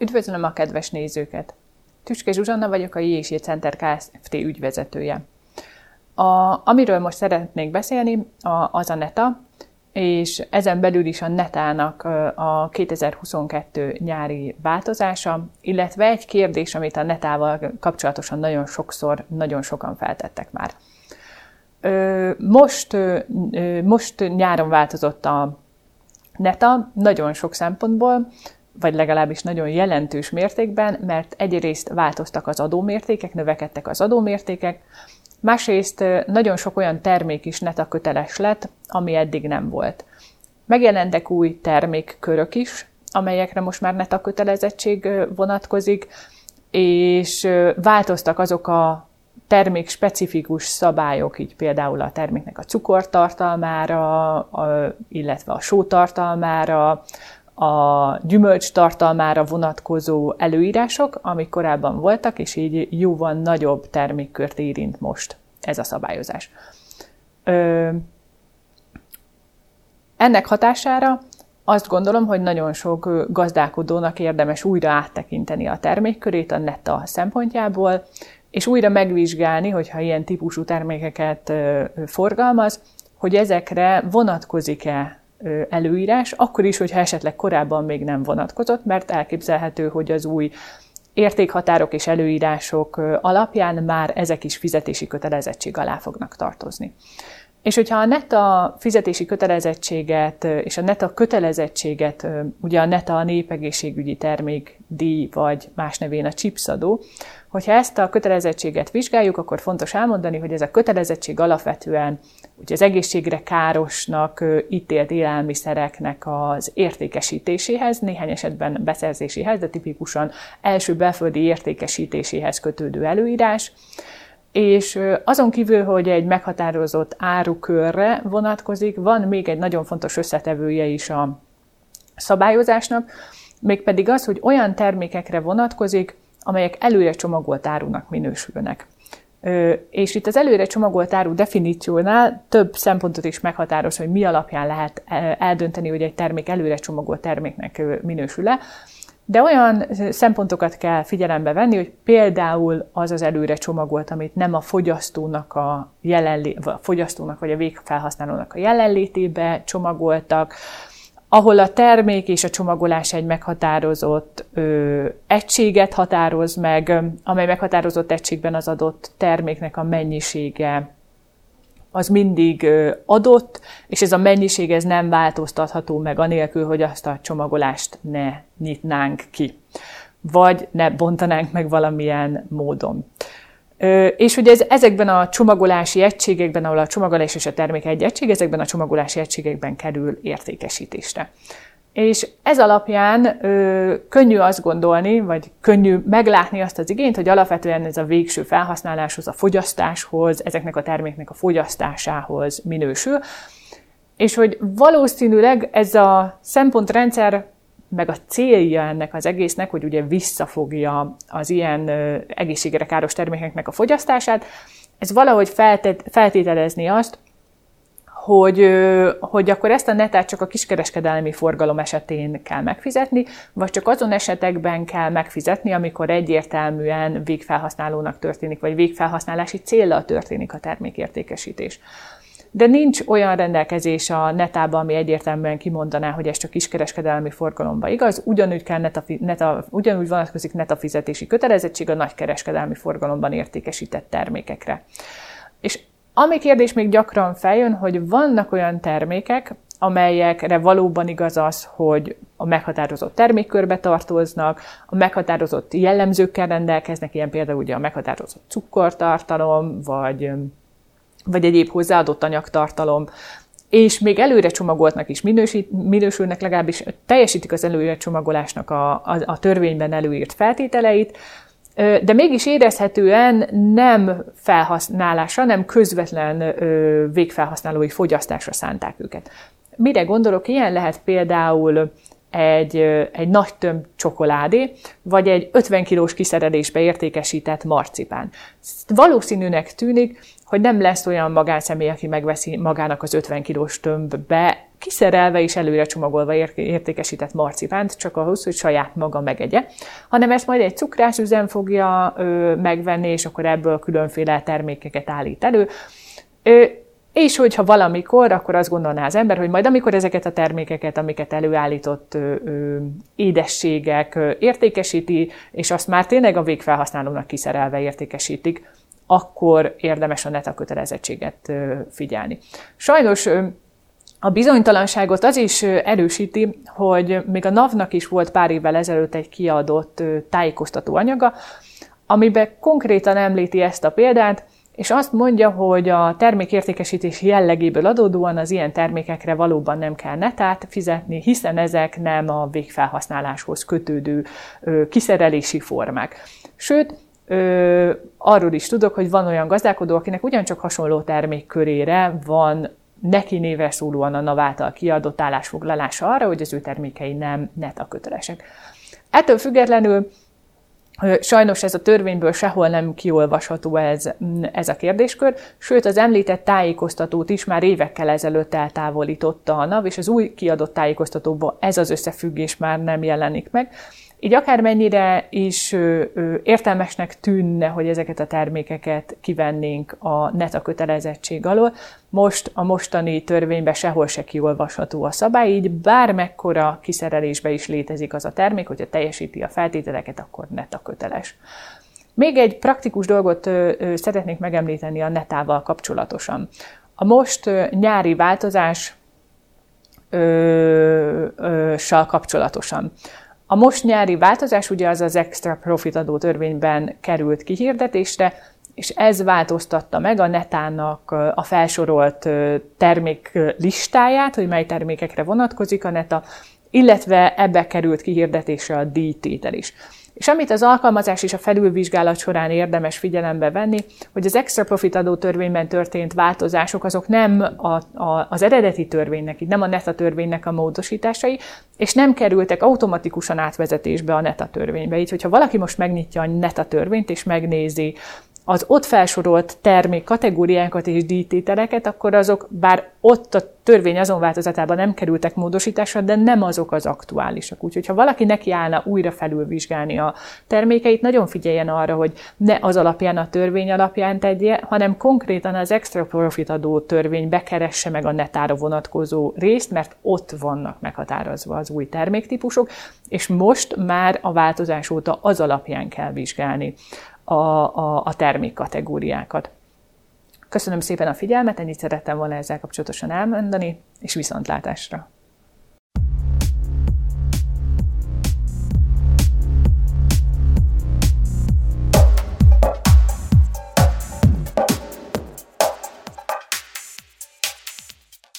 Üdvözlöm a kedves nézőket! Tüske Zsuzsanna vagyok, a J&J Center Kft. ügyvezetője. A, amiről most szeretnék beszélni, a, az a NETA, és ezen belül is a netának a 2022 nyári változása, illetve egy kérdés, amit a netával kapcsolatosan nagyon sokszor, nagyon sokan feltettek már. Most, most nyáron változott a neta nagyon sok szempontból, vagy legalábbis nagyon jelentős mértékben, mert egyrészt változtak az adómértékek, növekedtek az adómértékek, másrészt nagyon sok olyan termék is neta köteles lett, ami eddig nem volt. Megjelentek új termékkörök is, amelyekre most már neta kötelezettség vonatkozik, és változtak azok a termék specifikus szabályok, így például a terméknek a cukortartalmára, a, illetve a sótartalmára, a gyümölcs tartalmára vonatkozó előírások, amik korábban voltak, és így jóval nagyobb termékkört érint most ez a szabályozás. Ö, ennek hatására azt gondolom, hogy nagyon sok gazdálkodónak érdemes újra áttekinteni a termékkörét a netta szempontjából, és újra megvizsgálni, hogyha ilyen típusú termékeket forgalmaz, hogy ezekre vonatkozik-e előírás, akkor is, hogyha esetleg korábban még nem vonatkozott, mert elképzelhető, hogy az új értékhatárok és előírások alapján már ezek is fizetési kötelezettség alá fognak tartozni. És hogyha a NETA fizetési kötelezettséget és a NETA kötelezettséget, ugye a NETA a népegészségügyi termékdíj, vagy más nevén a chipsadó, hogyha ezt a kötelezettséget vizsgáljuk, akkor fontos elmondani, hogy ez a kötelezettség alapvetően ugye az egészségre károsnak ítélt élelmiszereknek az értékesítéséhez, néhány esetben beszerzéséhez, de tipikusan első belföldi értékesítéséhez kötődő előírás, és azon kívül, hogy egy meghatározott árukörre vonatkozik, van még egy nagyon fontos összetevője is a szabályozásnak, mégpedig az, hogy olyan termékekre vonatkozik, amelyek előre csomagolt árunak minősülnek. És itt az előre csomagolt áru definíciónál több szempontot is meghatároz, hogy mi alapján lehet eldönteni, hogy egy termék előre csomagolt terméknek minősül-e. De olyan szempontokat kell figyelembe venni, hogy például az az előre csomagolt, amit nem a fogyasztónak, a jelenlé, a fogyasztónak vagy a végfelhasználónak a jelenlétébe csomagoltak, ahol a termék és a csomagolás egy meghatározott ö, egységet határoz meg, amely meghatározott egységben az adott terméknek a mennyisége az mindig adott, és ez a mennyiség ez nem változtatható meg anélkül, hogy azt a csomagolást ne nyitnánk ki, vagy ne bontanánk meg valamilyen módon. És ugye ez, ezekben a csomagolási egységekben, ahol a csomagolás és a termék egy egység, ezekben a csomagolási egységekben kerül értékesítésre. És ez alapján ö, könnyű azt gondolni, vagy könnyű meglátni azt az igényt, hogy alapvetően ez a végső felhasználáshoz, a fogyasztáshoz, ezeknek a terméknek a fogyasztásához minősül, és hogy valószínűleg ez a szempontrendszer meg a célja ennek az egésznek, hogy ugye visszafogja az ilyen egészségre káros termékeknek a fogyasztását, ez valahogy feltételezni azt, hogy, hogy akkor ezt a netát csak a kiskereskedelmi forgalom esetén kell megfizetni, vagy csak azon esetekben kell megfizetni, amikor egyértelműen végfelhasználónak történik, vagy végfelhasználási célra történik a termékértékesítés de nincs olyan rendelkezés a netában, ami egyértelműen kimondaná, hogy ez csak kiskereskedelmi forgalomba igaz, ugyanúgy, kell neta, neta, ugyanúgy vonatkozik neta fizetési kötelezettség a nagykereskedelmi forgalomban értékesített termékekre. És ami kérdés még gyakran feljön, hogy vannak olyan termékek, amelyekre valóban igaz az, hogy a meghatározott termékkörbe tartoznak, a meghatározott jellemzőkkel rendelkeznek, ilyen például ugye a meghatározott cukortartalom, vagy vagy egyéb hozzáadott anyagtartalom, és még előre csomagoltnak is minősít, minősülnek, legalábbis teljesítik az előre csomagolásnak a, a, a törvényben előírt feltételeit, de mégis érezhetően nem felhasználásra, nem közvetlen végfelhasználói fogyasztásra szánták őket. Mire gondolok? Ilyen lehet például egy, egy nagy tömb csokoládé, vagy egy 50 kilós kiszerelésbe értékesített marcipán. Valószínűnek tűnik, hogy nem lesz olyan magánszemély, aki megveszi magának az 50 kilós tömbbe kiszerelve és előre csomagolva értékesített marcipánt, csak ahhoz, hogy saját maga megegye, hanem ezt majd egy cukrászüzem fogja ö, megvenni, és akkor ebből különféle termékeket állít elő. Ö, és hogyha valamikor, akkor azt gondolná az ember, hogy majd amikor ezeket a termékeket, amiket előállított ö, ö, édességek ö, értékesíti, és azt már tényleg a végfelhasználónak kiszerelve értékesítik, akkor érdemes a neta kötelezettséget ö, figyelni. Sajnos ö, a bizonytalanságot az is erősíti, hogy még a NAV-nak is volt pár évvel ezelőtt egy kiadott tájékoztató anyaga, amiben konkrétan említi ezt a példát, és azt mondja, hogy a termékértékesítés jellegéből adódóan az ilyen termékekre valóban nem kell netát fizetni, hiszen ezek nem a végfelhasználáshoz kötődő kiszerelési formák. Sőt, Ö, arról is tudok, hogy van olyan gazdálkodó, akinek ugyancsak hasonló termék körére van neki névre szólóan a NAV által kiadott állásfoglalása arra, hogy az ő termékei nem neta kötelesek. Ettől függetlenül Sajnos ez a törvényből sehol nem kiolvasható ez, ez a kérdéskör, sőt az említett tájékoztatót is már évekkel ezelőtt eltávolította a NAV, és az új kiadott tájékoztatóban ez az összefüggés már nem jelenik meg. Így akármennyire is értelmesnek tűnne, hogy ezeket a termékeket kivennénk a NETA kötelezettség alól, most a mostani törvényben sehol se kiolvasható a szabály, így bármekkora kiszerelésbe is létezik az a termék, hogyha teljesíti a feltételeket, akkor NETA köteles. Még egy praktikus dolgot szeretnék megemlíteni a netával kapcsolatosan. A most nyári változás kapcsolatosan. A most nyári változás ugye az az extra profit adó törvényben került kihirdetésre, és ez változtatta meg a netának a felsorolt termék listáját, hogy mely termékekre vonatkozik a neta, illetve ebbe került kihirdetésre a díjtétel is. És amit az alkalmazás és a felülvizsgálat során érdemes figyelembe venni, hogy az extra profit adó törvényben történt változások azok nem a, a, az eredeti törvénynek, így nem a NETA törvénynek a módosításai, és nem kerültek automatikusan átvezetésbe a NETA törvénybe. Így, hogyha valaki most megnyitja a NETA törvényt és megnézi az ott felsorolt termék kategóriákat és díjtételeket, akkor azok, bár ott a törvény azon változatában nem kerültek módosításra, de nem azok az aktuálisak. Úgyhogy ha valaki neki állna újra felülvizsgálni a termékeit, nagyon figyeljen arra, hogy ne az alapján a törvény alapján tegye, hanem konkrétan az extra profit adó törvény bekeresse meg a netára vonatkozó részt, mert ott vannak meghatározva az új terméktípusok, és most már a változás óta az alapján kell vizsgálni a, a, a termékkategóriákat. Köszönöm szépen a figyelmet, ennyit szerettem volna ezzel kapcsolatosan elmondani, és viszontlátásra!